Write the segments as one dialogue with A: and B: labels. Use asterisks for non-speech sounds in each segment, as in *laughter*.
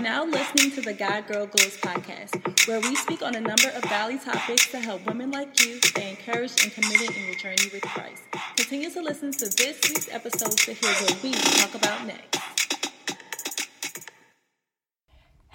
A: are now listening to the God Girl Goals podcast, where we speak on a number of godly topics to help women like you stay encouraged and committed in your journey with Christ. Continue to listen to this week's episode to hear what we talk about next.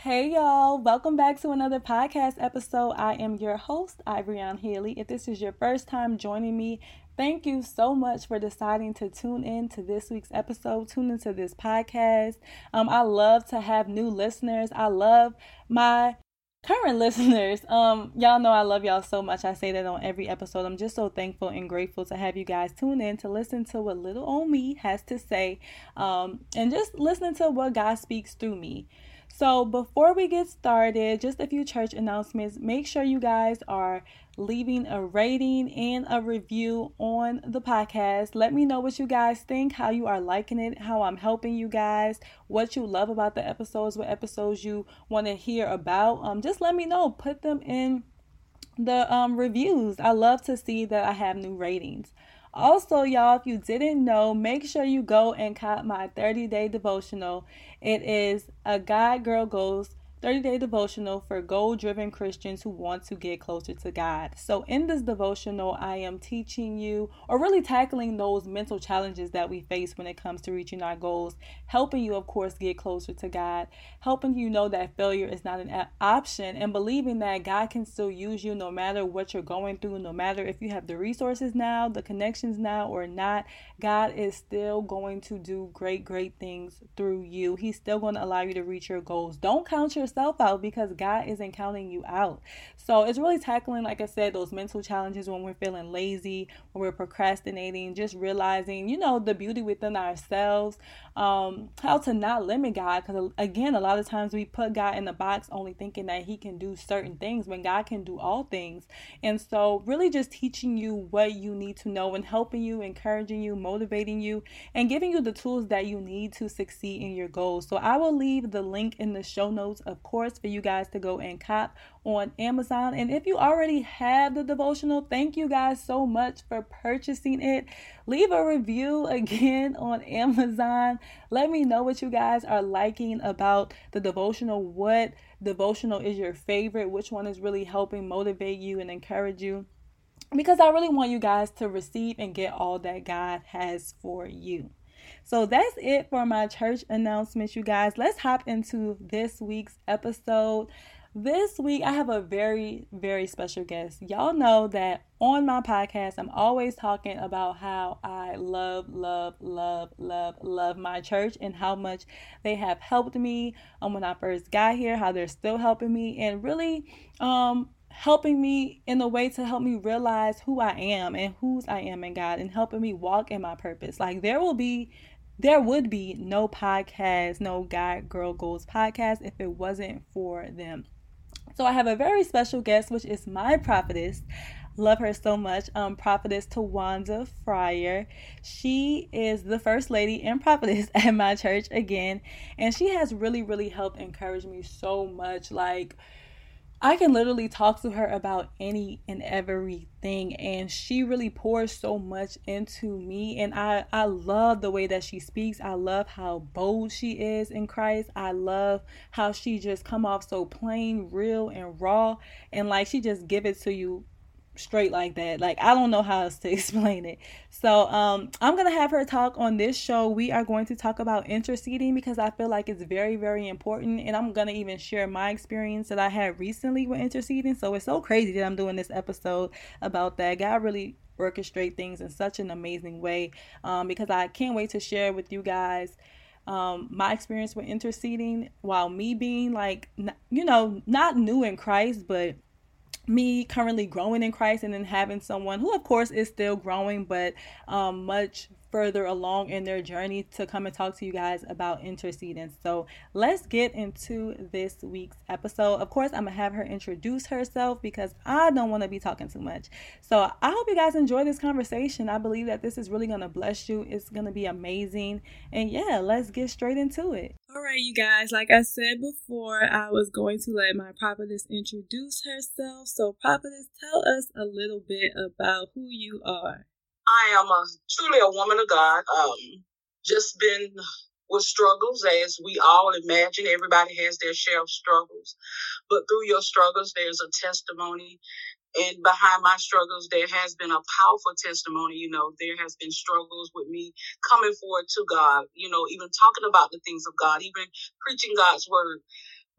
A: Hey y'all, welcome back to another podcast episode. I am your host, Ivriyon Haley. If this is your first time joining me, thank you so much for deciding to tune in to this week's episode, tune into this podcast. Um, I love to have new listeners. I love my current *laughs* listeners. Um, y'all know I love y'all so much. I say that on every episode. I'm just so thankful and grateful to have you guys tune in to listen to what little old me has to say, um, and just listening to what God speaks through me. So, before we get started, just a few church announcements. Make sure you guys are leaving a rating and a review on the podcast. Let me know what you guys think, how you are liking it, how I'm helping you guys, what you love about the episodes, what episodes you want to hear about. Um, just let me know. Put them in the um, reviews. I love to see that I have new ratings. Also, y'all, if you didn't know, make sure you go and cop my 30 day devotional. It is a God Girl Goals 30 day devotional for goal driven Christians who want to get closer to God. So, in this devotional, I am teaching you or really tackling those mental challenges that we face when it comes to reaching our goals, helping you, of course, get closer to God, helping you know that failure is not an option, and believing that God can still use you no matter what you're going through, no matter if you have the resources now, the connections now, or not. God is still going to do great, great things through you. He's still going to allow you to reach your goals. Don't count yourself yourself out because God isn't counting you out. So it's really tackling, like I said, those mental challenges when we're feeling lazy, when we're procrastinating, just realizing, you know, the beauty within ourselves, um, how to not limit God. Because again, a lot of times we put God in the box only thinking that He can do certain things when God can do all things. And so, really just teaching you what you need to know and helping you, encouraging you, motivating you, and giving you the tools that you need to succeed in your goals. So, I will leave the link in the show notes, of course, for you guys to go and cop on Amazon. And if you already have the devotional, thank you guys so much for purchasing it. Leave a review *laughs* again on Amazon. Let me know what you guys are liking about the devotional. What devotional is your favorite? Which one is really helping motivate you and encourage you? Because I really want you guys to receive and get all that God has for you. So that's it for my church announcements, you guys. Let's hop into this week's episode. This week, I have a very, very special guest. Y'all know that on my podcast, I'm always talking about how I love, love, love, love, love my church and how much they have helped me um, when I first got here, how they're still helping me, and really um, helping me in a way to help me realize who I am and whose I am in God and helping me walk in my purpose. Like, there will be there would be no podcast, no God Girl Goals podcast if it wasn't for them. So I have a very special guest, which is my prophetess. Love her so much. Um, prophetess Twanda Fryer. She is the first lady and prophetess *laughs* at my church again, and she has really, really helped encourage me so much. Like I can literally talk to her about any and everything and she really pours so much into me and I I love the way that she speaks. I love how bold she is in Christ. I love how she just come off so plain, real and raw and like she just give it to you straight like that. Like I don't know how else to *laughs* explain it. So um I'm gonna have her talk on this show. We are going to talk about interceding because I feel like it's very, very important. And I'm gonna even share my experience that I had recently with interceding. So it's so crazy that I'm doing this episode about that. God really orchestrate things in such an amazing way. Um, because I can't wait to share with you guys um, my experience with interceding while me being like you know not new in christ but me currently growing in Christ and then having someone who, of course, is still growing, but um, much further along in their journey to come and talk to you guys about interceding. So let's get into this week's episode. Of course, I'm gonna have her introduce herself because I don't want to be talking too much. So I hope you guys enjoy this conversation. I believe that this is really gonna bless you. It's gonna be amazing. And yeah, let's get straight into it. All right, you guys, like I said before, I was going to let my prophetess introduce herself. So, prophetess, tell us a little bit about who you are.
B: I am a, truly a woman of God. Um, just been with struggles, as we all imagine. Everybody has their share of struggles. But through your struggles, there's a testimony. And behind my struggles, there has been a powerful testimony. You know, there has been struggles with me coming forward to God, you know, even talking about the things of God, even preaching God's word.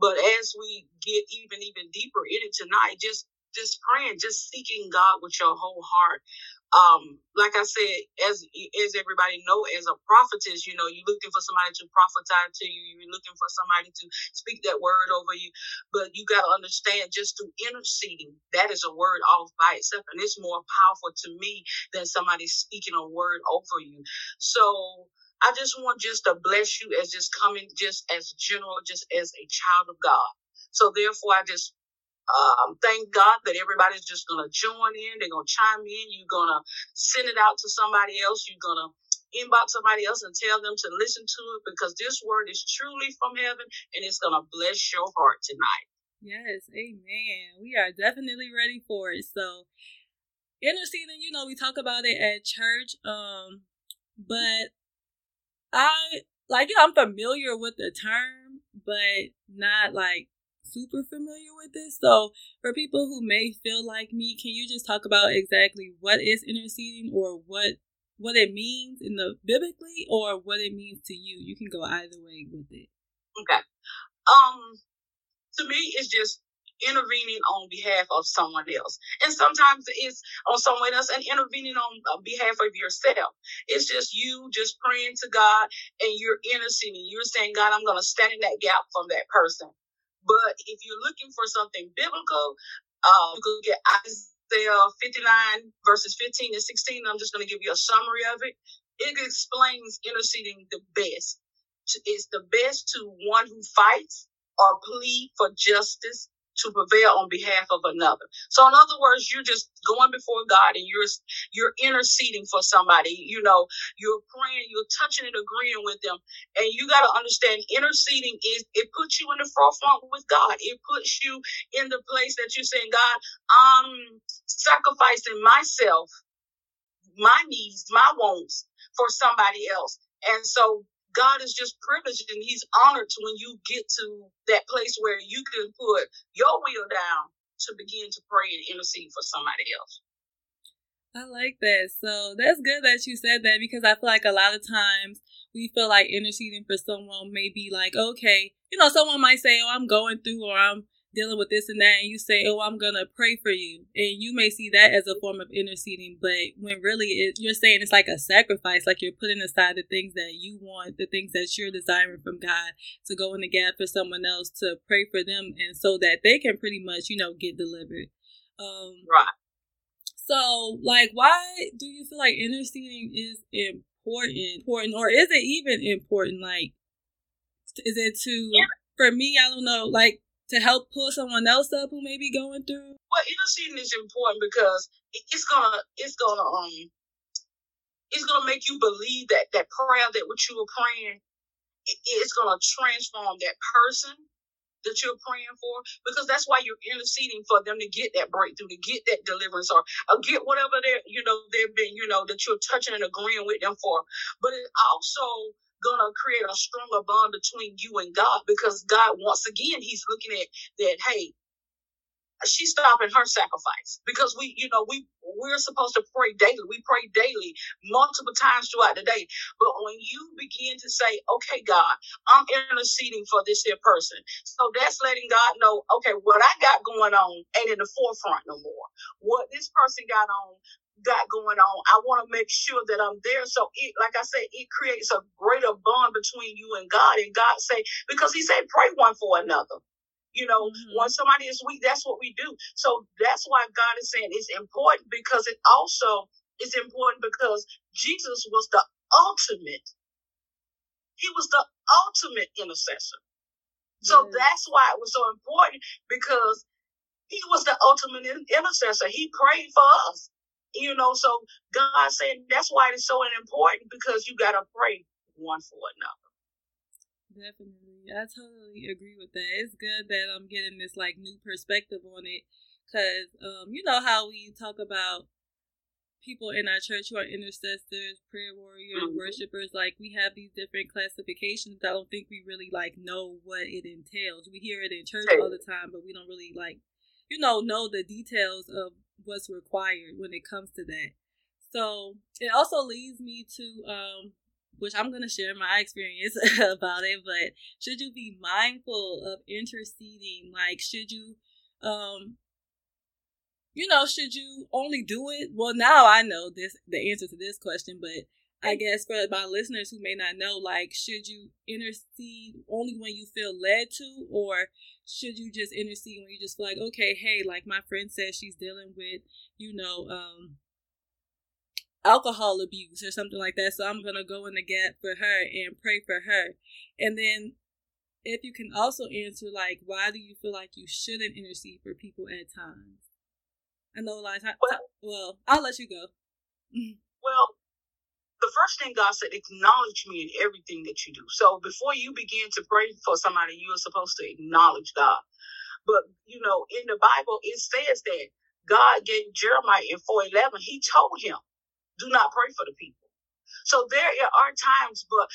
B: But as we get even, even deeper in it tonight, just just praying, just seeking God with your whole heart. Um, like I said, as as everybody know, as a prophetess, you know, you're looking for somebody to prophesy to you. You're looking for somebody to speak that word over you. But you got to understand, just through interceding, that is a word all by itself, and it's more powerful to me than somebody speaking a word over you. So. I just want just to bless you as just coming just as general, just as a child of God. So therefore, I just um, thank God that everybody's just going to join in. They're going to chime in. You're going to send it out to somebody else. You're going to inbox somebody else and tell them to listen to it because this word is truly from heaven and it's going to bless your heart tonight.
A: Yes, amen. We are definitely ready for it. So, interceding, you know, we talk about it at church, um, but I like, I'm familiar with the term, but not like super familiar with this. So, for people who may feel like me, can you just talk about exactly what is interceding or what what it means in the biblically or what it means to you? You can go either way with it.
B: Okay. Um to me it's just intervening on behalf of someone else. And sometimes it's on someone else and intervening on behalf of yourself. It's just you just praying to God and you're interceding. You're saying, God, I'm going to stand in that gap from that person. But if you're looking for something biblical, uh, you can get Isaiah 59 verses 15 and 16. I'm just going to give you a summary of it. It explains interceding the best. It's the best to one who fights or plead for justice to prevail on behalf of another. So in other words, you're just going before God and you're you're interceding for somebody. You know, you're praying, you're touching and agreeing with them. And you got to understand interceding is it puts you in the forefront with God. It puts you in the place that you're saying, God, I'm sacrificing myself, my needs, my wants for somebody else. And so God is just privileged and He's honored to when you get to that place where you can put your will down to begin to pray and intercede for somebody else.
A: I like that. So that's good that you said that because I feel like a lot of times we feel like interceding for someone may be like, okay, you know, someone might say, oh, I'm going through or I'm dealing with this and that and you say oh i'm gonna pray for you and you may see that as a form of interceding but when really it, you're saying it's like a sacrifice like you're putting aside the things that you want the things that you're desiring from god to go in the gap for someone else to pray for them and so that they can pretty much you know get delivered. Um
B: right.
A: so like why do you feel like interceding is important important or is it even important? Like is it to yeah. for me i don't know like to help pull someone else up who may be going through?
B: Well, interceding is important because it's gonna it's gonna um it's gonna make you believe that that prayer that what you were praying it, it's gonna transform that person that you're praying for because that's why you're interceding for them to get that breakthrough to get that deliverance or, or get whatever they're you know they've been you know that you're touching and agreeing with them for but it also gonna create a stronger bond between you and God because God once again he's looking at that hey she's stopping her sacrifice because we you know we we're supposed to pray daily. We pray daily multiple times throughout the day. But when you begin to say okay god i'm interceding for this here person. So that's letting god know okay what i got going on ain't in the forefront no more. What this person got on got going on. I want to make sure that I'm there. So it, like I said, it creates a greater bond between you and God. And God say, because he said, pray one for another. You know, mm-hmm. when somebody is weak, that's what we do. So that's why God is saying it's important because it also is important because Jesus was the ultimate. He was the ultimate intercessor. So that's why it was so important because he was the ultimate intercessor. He prayed for us. You know, so God said that's why it's so important because you gotta pray one for another.
A: Definitely. I totally agree with that. It's good that I'm getting this like new perspective on it. Cause um, you know how we talk about people in our church who are intercessors, prayer warriors, mm-hmm. worshipers, like we have these different classifications. I don't think we really like know what it entails. We hear it in church all the time, but we don't really like, you know, know the details of what's required when it comes to that. So it also leads me to um which I'm going to share my *laughs* experience *laughs* about it, but should you be mindful of interceding? Like, should you, um, you know, should you only do it? Well, now I know this, the answer to this question, but I guess for my listeners who may not know, like, should you intercede only when you feel led to, or should you just intercede when you just feel like, okay, hey, like my friend says she's dealing with, you know, um, alcohol abuse or something like that. So I'm going to go in the gap for her and pray for her. And then if you can also answer, like, why do you feel like you shouldn't intercede for people at times? I know a lot of times. Well, well I'll let you go. *laughs*
B: well, the first thing God said, acknowledge me in everything that you do. So before you begin to pray for somebody, you are supposed to acknowledge God. But, you know, in the Bible, it says that God gave Jeremiah in 411, he told him, do not pray for the people. So there are times, but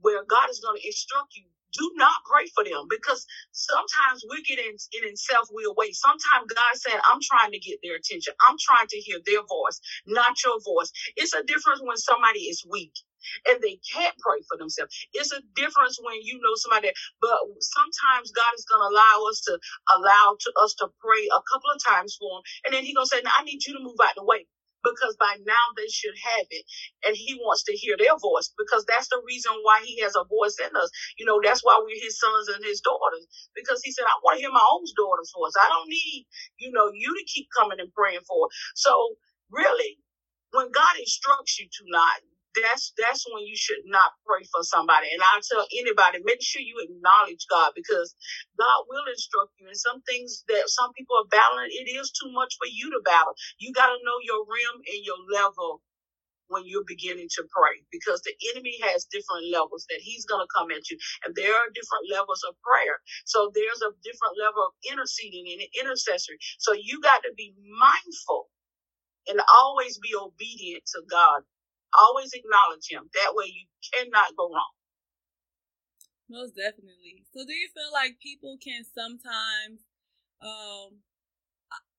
B: where God is going to instruct you, do not pray for them because sometimes we get in, in, in self will way. Sometimes God said, I'm trying to get their attention. I'm trying to hear their voice, not your voice. It's a difference when somebody is weak and they can't pray for themselves. It's a difference when you know somebody, but sometimes God is going to allow us to allow to us to pray a couple of times for them. And then He's going to say, now I need you to move out the way because by now they should have it. And he wants to hear their voice because that's the reason why he has a voice in us. You know, that's why we're his sons and his daughters because he said, I want to hear my own daughter's voice. I don't need, you know, you to keep coming and praying for. So really, when God instructs you to not, that's that's when you should not pray for somebody. And I tell anybody, make sure you acknowledge God because God will instruct you. And some things that some people are battling, it is too much for you to battle. You got to know your rim and your level when you're beginning to pray because the enemy has different levels that he's going to come at you and there are different levels of prayer so there's a different level of interceding and intercessory so you got to be mindful and always be obedient to god Always acknowledge him. That way you cannot go wrong.
A: Most definitely. So do you feel like people can sometimes um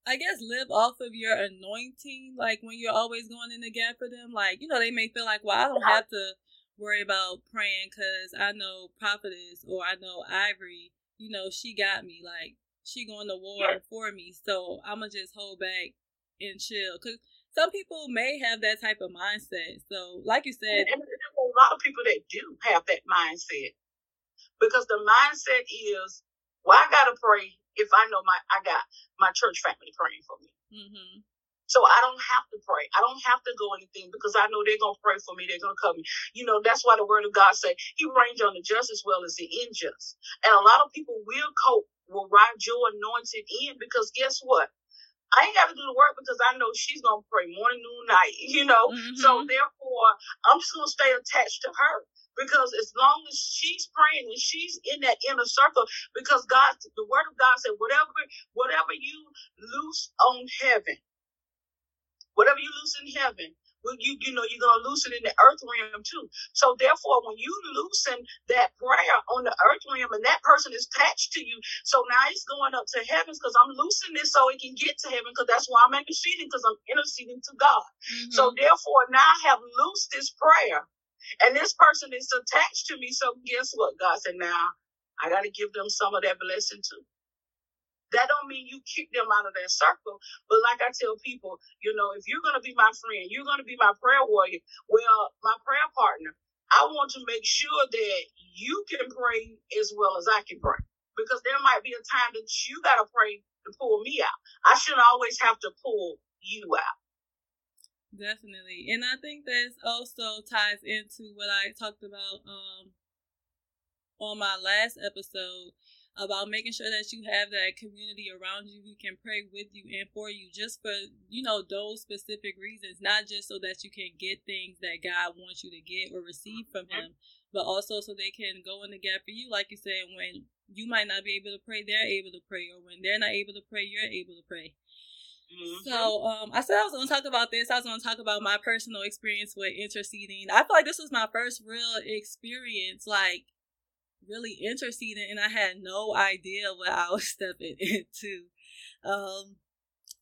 A: I guess live off of your anointing, like when you're always going in the gap for them. Like, you know, they may feel like, well, I don't have to worry about praying because I know prophetess or I know Ivory, you know, she got me. Like, she going to war yeah. for me. So I'm going to just hold back and chill. Because some people may have that type of mindset. So, like you said,
B: and, a lot of people that do have that mindset because the mindset is, well, I gotta pray if I know my I got my church family praying for me. Mm-hmm. So I don't have to pray. I don't have to go anything because I know they're gonna pray for me. They're gonna cover me. You know that's why the word of God say He reigns on the just as well as the unjust. And a lot of people will cope, will ride your anointed in because guess what? I ain't got to do the work because I know she's gonna pray morning, noon, night. *laughs* You know, mm-hmm. so therefore I'm just gonna stay attached to her because as long as she's praying and she's in that inner circle, because God, the Word of God said, whatever, whatever you loose on heaven, whatever you loose in heaven well, you you know you're gonna loosen in the earth realm too. So therefore, when you loosen that prayer on the earth realm and that person is attached to you, so now it's going up to heavens because I'm loosening this so it can get to heaven because that's why I'm interceding because I'm interceding to God. Mm-hmm. So therefore, now I have loosed this prayer, and this person is attached to me. So guess what? God said, now I got to give them some of that blessing too. That don't mean you kick them out of that circle. But like I tell people, you know, if you're gonna be my friend, you're gonna be my prayer warrior. Well, my prayer partner, I want to make sure that you can pray as well as I can pray. Because there might be a time that you gotta pray to pull me out. I shouldn't always have to pull you out.
A: Definitely. And I think that also ties into what I talked about um on my last episode about making sure that you have that community around you who can pray with you and for you just for you know those specific reasons not just so that you can get things that god wants you to get or receive from him but also so they can go in the gap for you like you said when you might not be able to pray they're able to pray or when they're not able to pray you're able to pray Mm-hmm. So um, I said I was going to talk about this. I was going to talk about my personal experience with interceding. I feel like this was my first real experience, like really interceding, and I had no idea what I was *laughs* stepping into. Um,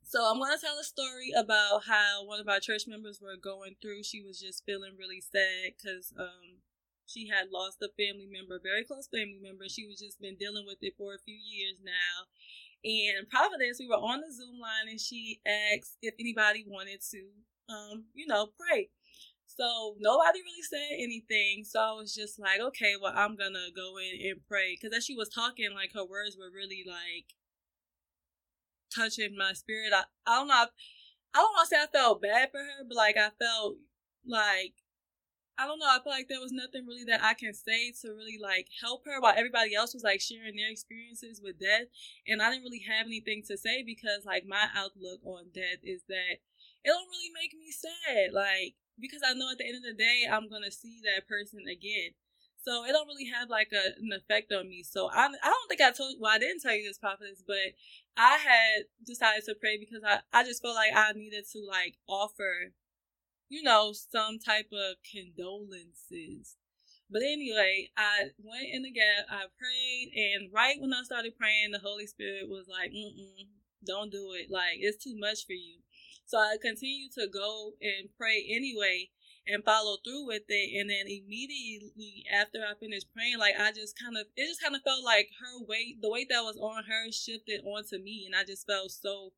A: so I'm going to tell a story about how one of our church members were going through. She was just feeling really sad because um, she had lost a family member, very close family member. She was just been dealing with it for a few years now. And Providence, we were on the Zoom line, and she asked if anybody wanted to, um, you know, pray. So nobody really said anything. So I was just like, okay, well, I'm gonna go in and pray. Because as she was talking, like her words were really like touching my spirit. I, I don't know. I, I don't want to say I felt bad for her, but like I felt like I don't know. I feel like there was nothing really that I can say to really like help her while everybody else was like sharing their experiences with death. And I didn't really have anything to say because like my outlook on death is that it don't really make me sad. Like, because I know at the end of the day, I'm to see that person again. So it don't really have like a, an effect on me. So I, I don't think I told, well, I didn't tell you this, prophetess, but I had decided to pray because I, I just felt like I needed to like offer you know, some type of condolences. But anyway, I went in the gap, I prayed, and right when I started praying, the Holy Spirit was like, mm don't do it. Like, it's too much for you. So I continued to go and pray anyway and follow through with it. And then immediately after I finished praying, like, I just kind of, it just kind of felt like her weight, the weight that was on her shifted onto me. And I just felt so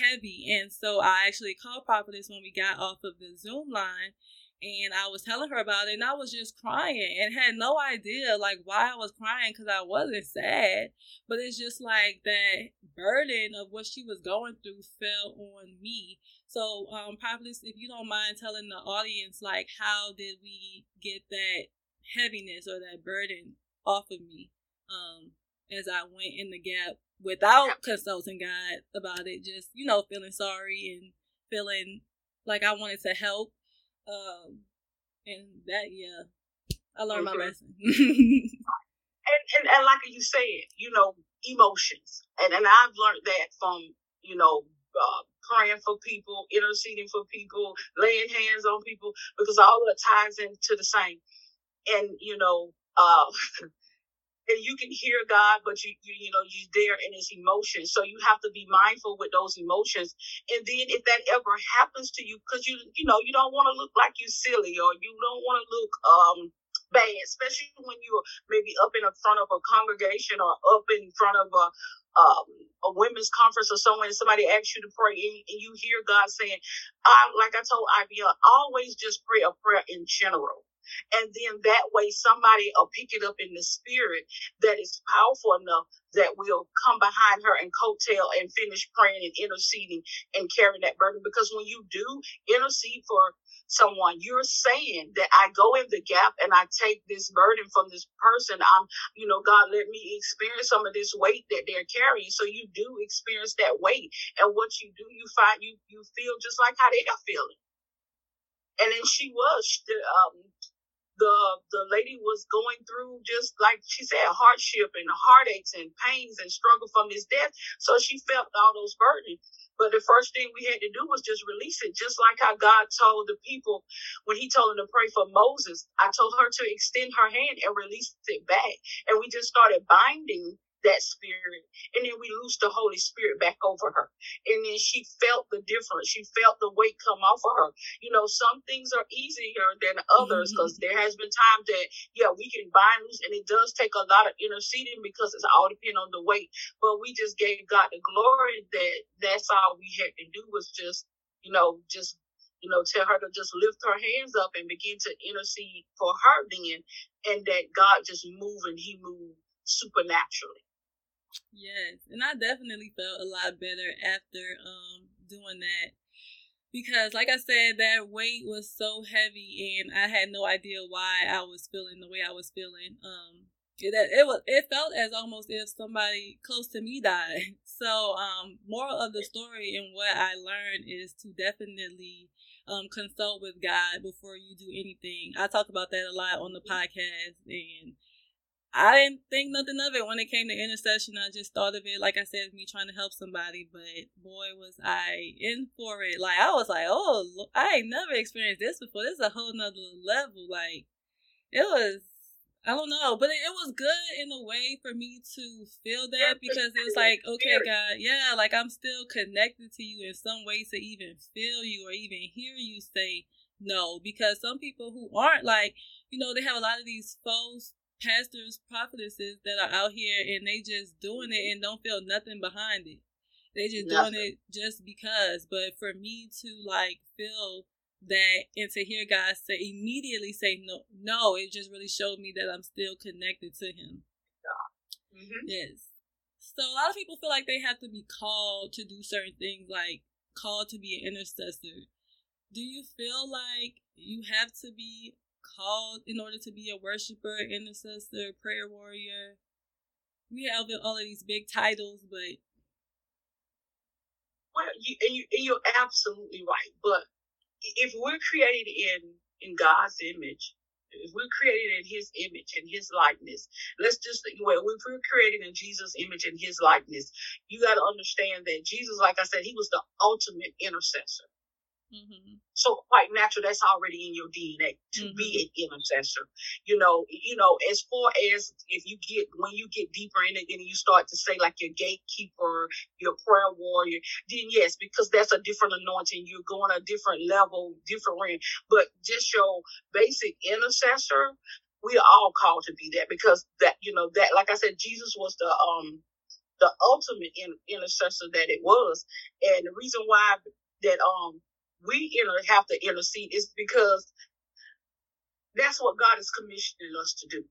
A: heavy. And so I actually called Prophetess when we got off of the Zoom line and I was telling her about it and I was just crying and had no idea like why I was crying because I wasn't sad. But it's just like that burden of what she was going through fell on me. So um Prophetess, if you don't mind telling the audience like how did we get that heaviness or that burden off of me um as I went in the gap without consulting God about it, just, you know, feeling sorry and feeling like I wanted to help. Um, and that, yeah, I learned mm-hmm. my lesson. *laughs*
B: and, and, and like you said, you know, emotions. And, and I've learned that from, you know, uh, praying for people, interceding for people, laying hands on people, because all of it ties into the same. And, you know, uh, *laughs* and you can hear God, but you, you, you know, you're there in his emotions. So you have to be mindful with those emotions. And then if that ever happens to you, cause you, you know, you don't want to look like you're silly or you don't want to look, um, bad, especially when you're maybe up in front of a congregation or up in front of a, um, a women's conference or somewhere and somebody asks you to pray and, and you hear God saying, I, like I told Ivy, always just pray a prayer in general. And then that way somebody will pick it up in the spirit that is powerful enough that will come behind her and coattail and finish praying and interceding and carrying that burden. Because when you do intercede for someone, you're saying that I go in the gap and I take this burden from this person. I'm, you know, God, let me experience some of this weight that they're carrying. So you do experience that weight. And what you do, you find you, you feel just like how they are feeling. And then she was, um, the the lady was going through just like she said hardship and heartaches and pains and struggle from this death. So she felt all those burdens. But the first thing we had to do was just release it just like how god told the people when he told them to pray for moses. I told her to extend her hand and release it back. And we just started binding that spirit. And then we loosed the Holy Spirit back over her. And then she felt the difference. She felt the weight come off of her. You know, some things are easier than others because mm-hmm. there has been times that, yeah, we can bind loose and it does take a lot of interceding because it's all depend on the weight. But we just gave God the glory that that's all we had to do was just, you know, just you know, tell her to just lift her hands up and begin to intercede for her then, and that God just moved and He moved supernaturally.
A: Yes, and I definitely felt a lot better after um doing that because like I said that weight was so heavy and I had no idea why I was feeling the way I was feeling. Um it, it was it felt as almost if somebody close to me died. *laughs* So um moral of the story and what I learned is to definitely um consult with God before you do anything. I talk about that a lot on the podcast and I didn't think nothing of it when it came to intercession. I just thought of it, like I said, me trying to help somebody. But boy, was I in for it. Like, I was like, oh, I ain't never experienced this before. This is a whole nother level. Like, it was, I don't know, but it, it was good in a way for me to feel that because it was like, okay, God, yeah, like I'm still connected to you in some ways to even feel you or even hear you say no. Because some people who aren't like, you know, they have a lot of these false pastors, prophetesses that are out here and they just doing it and don't feel nothing behind it. They just nothing. doing it just because. But for me to like feel that and to hear God say immediately say no, no, it just really showed me that I'm still connected to Him. Yeah. Mm-hmm. Yes. So a lot of people feel like they have to be called to do certain things, like called to be an intercessor. Do you feel like you have to be called in order to be a worshiper, intercessor, prayer warrior. We have all of these big titles, but
B: well, you, and you and you're absolutely right. But if we're created in in God's image, if we're created in His image and His likeness, let's just well, if we're created in Jesus' image and His likeness, you got to understand that Jesus, like I said, He was the ultimate intercessor. Mm-hmm. So quite natural, that's already in your DNA to mm-hmm. be an intercessor. You know, you know, as far as if you get when you get deeper in it, then you start to say like your gatekeeper, your prayer warrior, then yes, because that's a different anointing. You're going a different level, different range. But just your basic intercessor, we are all called to be that because that you know that like I said, Jesus was the um the ultimate in, intercessor that it was, and the reason why that um we inter- have to intercede is because that's what God is commissioning us to do.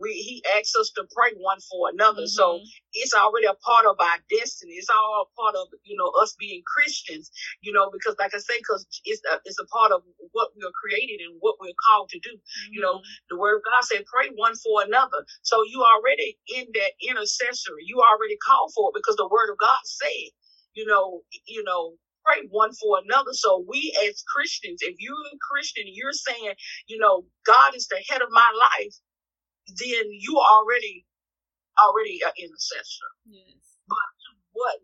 B: We, he asks us to pray one for another. Mm-hmm. So it's already a part of our destiny. It's all a part of, you know, us being Christians, you know, because like I say, cause it's a, it's a part of what we are created and what we're called to do. Mm-hmm. You know, mm-hmm. the word of God said, pray one for another. So you already in that intercessory, you already called for it because the word of God said, you know, you know, pray one for another. So we as Christians, if you're a Christian, you're saying, you know, God is the head of my life, then you already already an intercessor. Yes. But what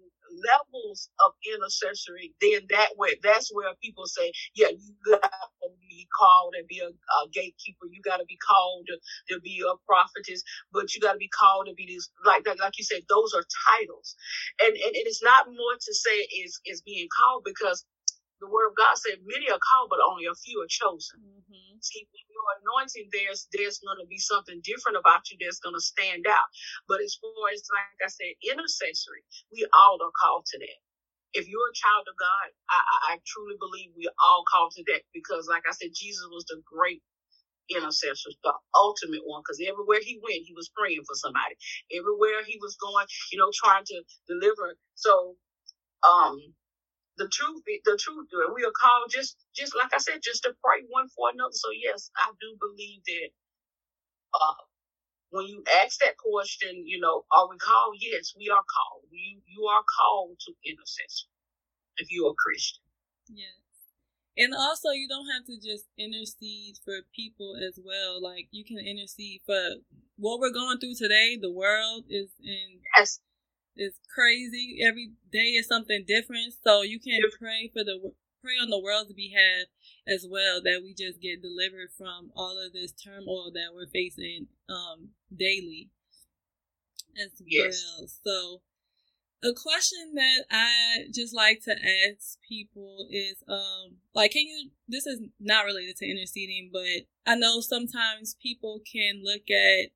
B: levels of intercessory, then that way that's where people say, yeah, you got to be called and be a, a gatekeeper. You got to be called to, to, be a prophetess, but you got to be called to be this like like you said, those are titles, and and, and it's not more to say is is being called because the word of God said, many are called, but only a few are chosen. Mm-hmm. See, your anointing, there's there's going to be something different about you that's going to stand out. But as far as, like I said, intercessory, we all are called to that. If you're a child of God, I, I truly believe we all called to that because, like I said, Jesus was the great intercessor, the ultimate one, because everywhere he went, he was praying for somebody. Everywhere he was going, you know, trying to deliver. So, um, the truth, the truth, we are called just, just like I said, just to pray one for another. So yes, I do believe that, uh, when you ask that question, you know, are we called? Yes, we are called. You, you are called to intercession if you're a Christian.
A: Yes. And also, you don't have to just intercede for people as well. Like, you can intercede for what we're going through today. The world is in yes is crazy. Every day is something different. So you can pray for the pray on the world's behalf as well that we just get delivered from all of this turmoil that we're facing um daily as yes. well. So a question that I just like to ask people is um like can you this is not related to interceding but I know sometimes people can look at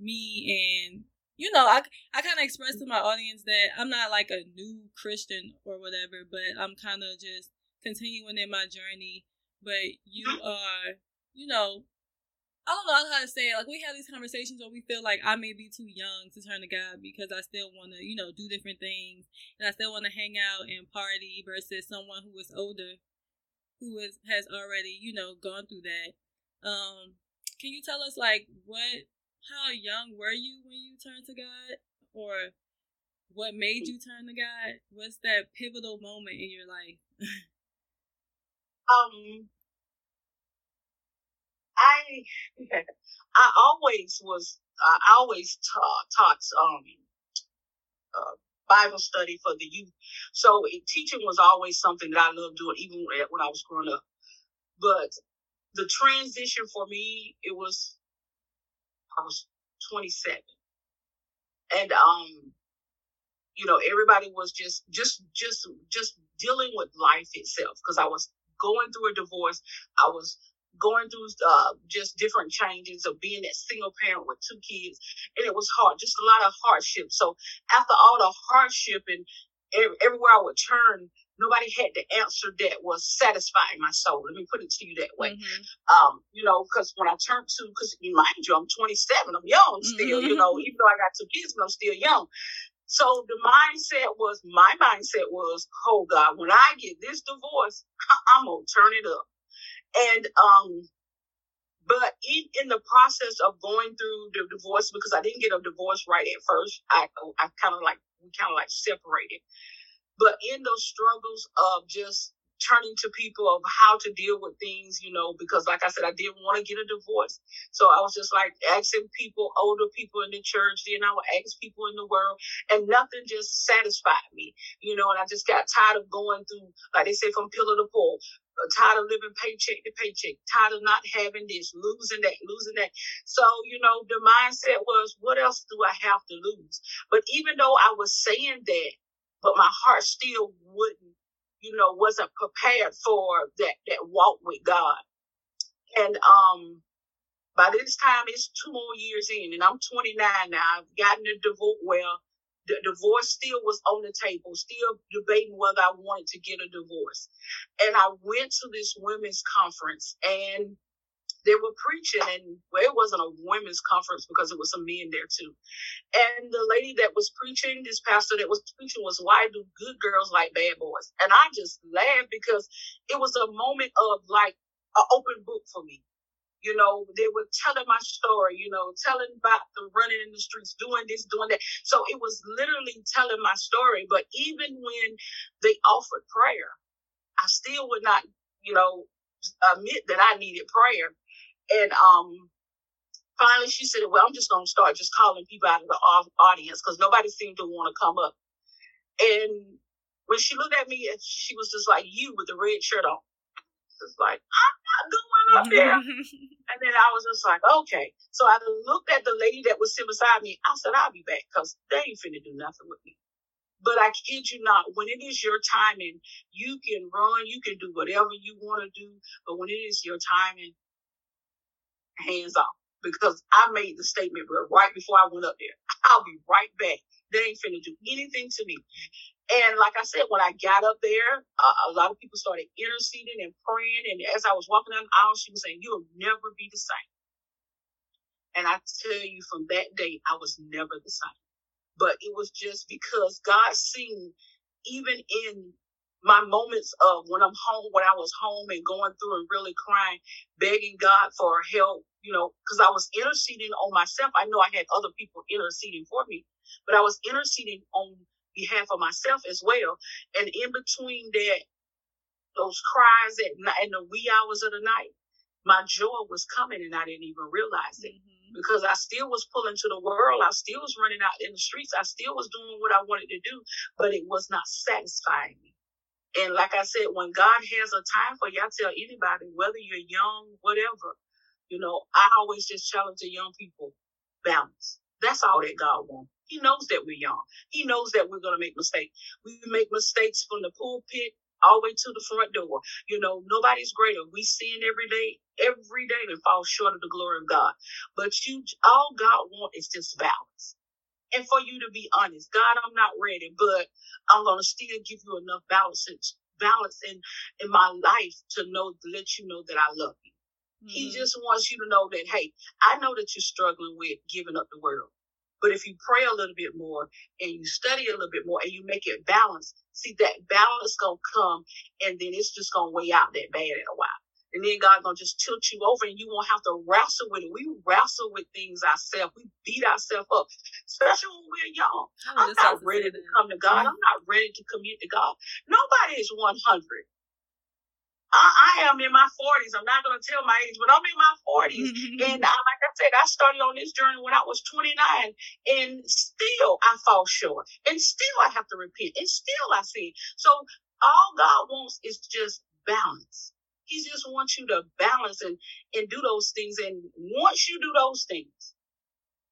A: me and you know, I, I kind of express to my audience that I'm not like a new Christian or whatever, but I'm kind of just continuing in my journey. But you are, you know, I don't know how to say it. Like we have these conversations where we feel like I may be too young to turn to God because I still want to, you know, do different things and I still want to hang out and party versus someone who is older, who is has already, you know, gone through that. Um, can you tell us like what how young were you when you turned to God? Or what made you turn to God? What's that pivotal moment in your life?
B: um I *laughs* I always was I always taught, taught um, uh, Bible study for the youth. So teaching was always something that I loved doing, even when I was growing up. But the transition for me, it was I was 27, and um, you know, everybody was just just just just dealing with life itself because I was going through a divorce. I was going through uh, just different changes of being that single parent with two kids, and it was hard, just a lot of hardship. So after all the hardship and everywhere I would turn, nobody had the answer that was satisfying my soul. Let me put it to you that way. Mm-hmm. Um, you know, because when I turned to, because mind you, I'm 27, I'm young still, mm-hmm. you know, even though I got two kids, but I'm still young. So the mindset was, my mindset was, oh God, when I get this divorce, *laughs* I'm gonna turn it up. And um, but in, in the process of going through the divorce, because I didn't get a divorce right at first, I I kind of like we kind of like separated. But in those struggles of just turning to people of how to deal with things, you know, because like I said, I didn't want to get a divorce. So I was just like asking people, older people in the church, then I would ask people in the world, and nothing just satisfied me, you know, and I just got tired of going through, like they say, from pillar to pole. Uh, tired of living paycheck to paycheck, tired of not having this, losing that, losing that. So, you know, the mindset was, what else do I have to lose? But even though I was saying that, but my heart still wouldn't you know, wasn't prepared for that, that walk with God. And, um, by this time it's two more years in and I'm 29 now. I've gotten a divorce. Well, the divorce still was on the table, still debating whether I wanted to get a divorce. And I went to this women's conference and they were preaching and well it wasn't a women's conference because it was some men there too and the lady that was preaching this pastor that was preaching was why do good girls like bad boys and i just laughed because it was a moment of like an open book for me you know, they were telling my story, you know, telling about the running in the streets, doing this, doing that. So it was literally telling my story. But even when they offered prayer, I still would not, you know, admit that I needed prayer. And um, finally she said, well, I'm just going to start just calling people out of the audience because nobody seemed to want to come up. And when she looked at me, she was just like, you with the red shirt on. It's like, I'm not going up *laughs* there. and then I was just like, okay. So I looked at the lady that was sitting beside me. I said, I'll be back because they ain't finna do nothing with me. But I kid you not, when it is your timing, you can run, you can do whatever you want to do. But when it is your timing, hands off because I made the statement right before I went up there. I'll be right back. They ain't finna do anything to me. And like I said, when I got up there, uh, a lot of people started interceding and praying. And as I was walking down the aisle, she was saying, You'll never be the same. And I tell you, from that day, I was never the same. But it was just because God seen, even in my moments of when I'm home, when I was home and going through and really crying, begging God for help, you know, because I was interceding on myself. I know I had other people interceding for me, but I was interceding on behalf of myself as well. And in between that, those cries at night, in the wee hours of the night, my joy was coming and I didn't even realize it. Mm-hmm. Because I still was pulling to the world. I still was running out in the streets. I still was doing what I wanted to do, but it was not satisfying me. And like I said, when God has a time for you, I tell anybody, whether you're young, whatever, you know, I always just challenge the young people, balance. That's all that God wants. He knows that we're young. He knows that we're going to make mistakes. We make mistakes from the pulpit all the way to the front door. You know, nobody's greater. We sin every day, every day and fall short of the glory of God. But you, all God wants is just balance and for you to be honest. God, I'm not ready, but I'm gonna still give you enough balance balance in in my life to know to let you know that I love you. Mm-hmm. He just wants you to know that, hey, I know that you're struggling with giving up the world. But if you pray a little bit more and you study a little bit more and you make it balanced, see that balance gonna come and then it's just gonna weigh out that bad in a while. And then God gonna just tilt you over and you won't have to wrestle with it. We wrestle with things ourselves. We beat ourselves up, especially when we're young. I'm not ready to come to God. I'm not ready to commit to God. Nobody is 100. I, I am in my 40s. I'm not going to tell my age, but I'm in my 40s. *laughs* and I, like I said, I started on this journey when I was 29, and still I fall short, and still I have to repent, and still I sin. So all God wants is just balance. He just wants you to balance and, and do those things. And once you do those things,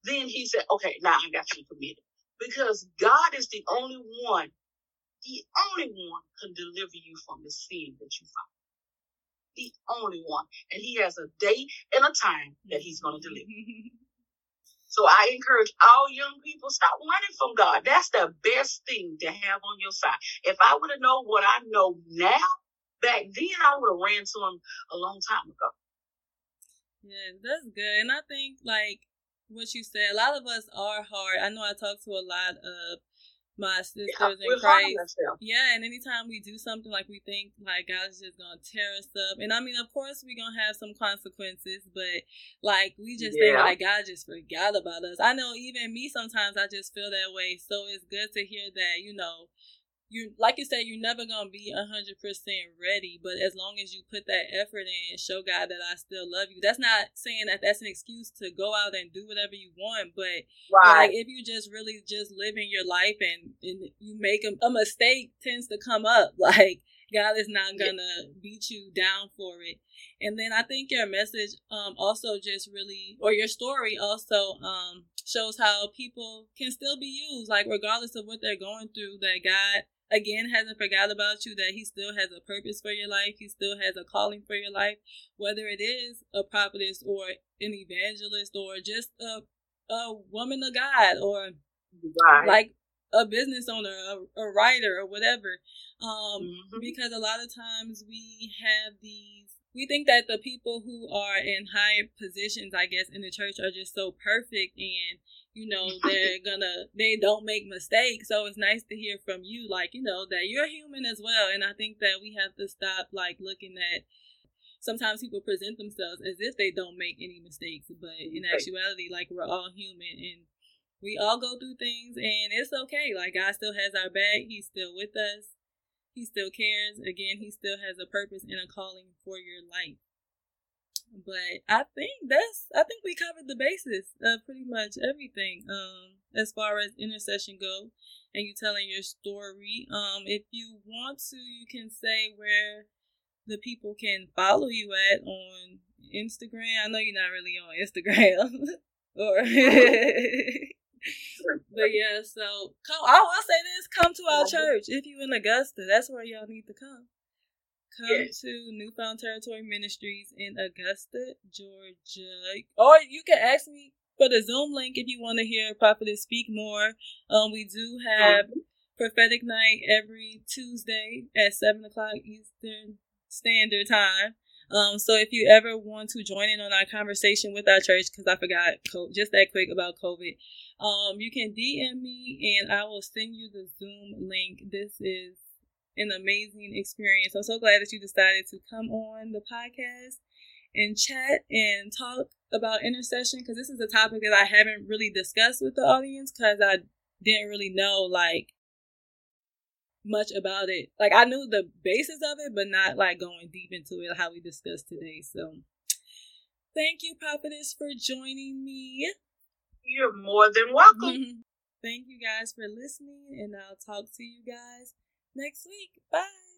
B: then he said, okay, now I got you committed. Because God is the only one, the only one can deliver you from the sin that you find the only one. And he has a date and a time that he's going to deliver. *laughs* so I encourage all young people, stop running from God. That's the best thing to have on your side. If I would have known what I know now, back then I would have ran to him a long time ago.
A: Yeah, that's good. And I think like what you said, a lot of us are hard. I know I talk to a lot of my sisters yeah, in Christ. Yeah, and anytime we do something like we think like God's just gonna tear us up, and I mean, of course, we're gonna have some consequences, but like we just yeah. think like God just forgot about us. I know even me sometimes I just feel that way. So it's good to hear that you know you like you said, you're never gonna be a hundred percent ready, but as long as you put that effort in and show God that I still love you, that's not saying that that's an excuse to go out and do whatever you want. But right. like if you just really just living your life and, and you make a, a mistake tends to come up, *laughs* like God is not gonna beat you down for it. And then I think your message um also just really or your story also um shows how people can still be used, like regardless of what they're going through, that God again hasn't forgot about you that he still has a purpose for your life he still has a calling for your life whether it is a prophetess or an evangelist or just a, a woman of god or right. like a business owner a, a writer or whatever um mm-hmm. because a lot of times we have these we think that the people who are in high positions i guess in the church are just so perfect and you know *laughs* they're gonna they don't make mistakes. So it's nice to hear from you like you know that you're human as well. And i think that we have to stop like looking at sometimes people present themselves as if they don't make any mistakes but in actuality like we're all human and we all go through things and it's okay. Like god still has our back. He's still with us he still cares again he still has a purpose and a calling for your life but I think that's I think we covered the basis of pretty much everything. Um, as far as intercession go, and you telling your story. Um, if you want to, you can say where the people can follow you at on Instagram. I know you're not really on Instagram, *laughs* or. *laughs* but yeah, so come. I will say this: come to our church if you in Augusta. That's where y'all need to come. Come yes. to New Found Territory Ministries in Augusta, Georgia. Or you can ask me for the Zoom link if you want to hear Prophetess speak more. Um, we do have prophetic night every Tuesday at seven o'clock Eastern Standard Time. Um, so if you ever want to join in on our conversation with our church, because I forgot just that quick about COVID, um, you can DM me and I will send you the Zoom link. This is an amazing experience. I'm so glad that you decided to come on the podcast and chat and talk about intercession because this is a topic that I haven't really discussed with the audience because I didn't really know like much about it. Like I knew the basis of it, but not like going deep into it how we discussed today. So thank you, Prophetess, for joining me.
B: You're more than welcome. Mm-hmm.
A: thank you guys for listening, and I'll talk to you guys next week. Bye.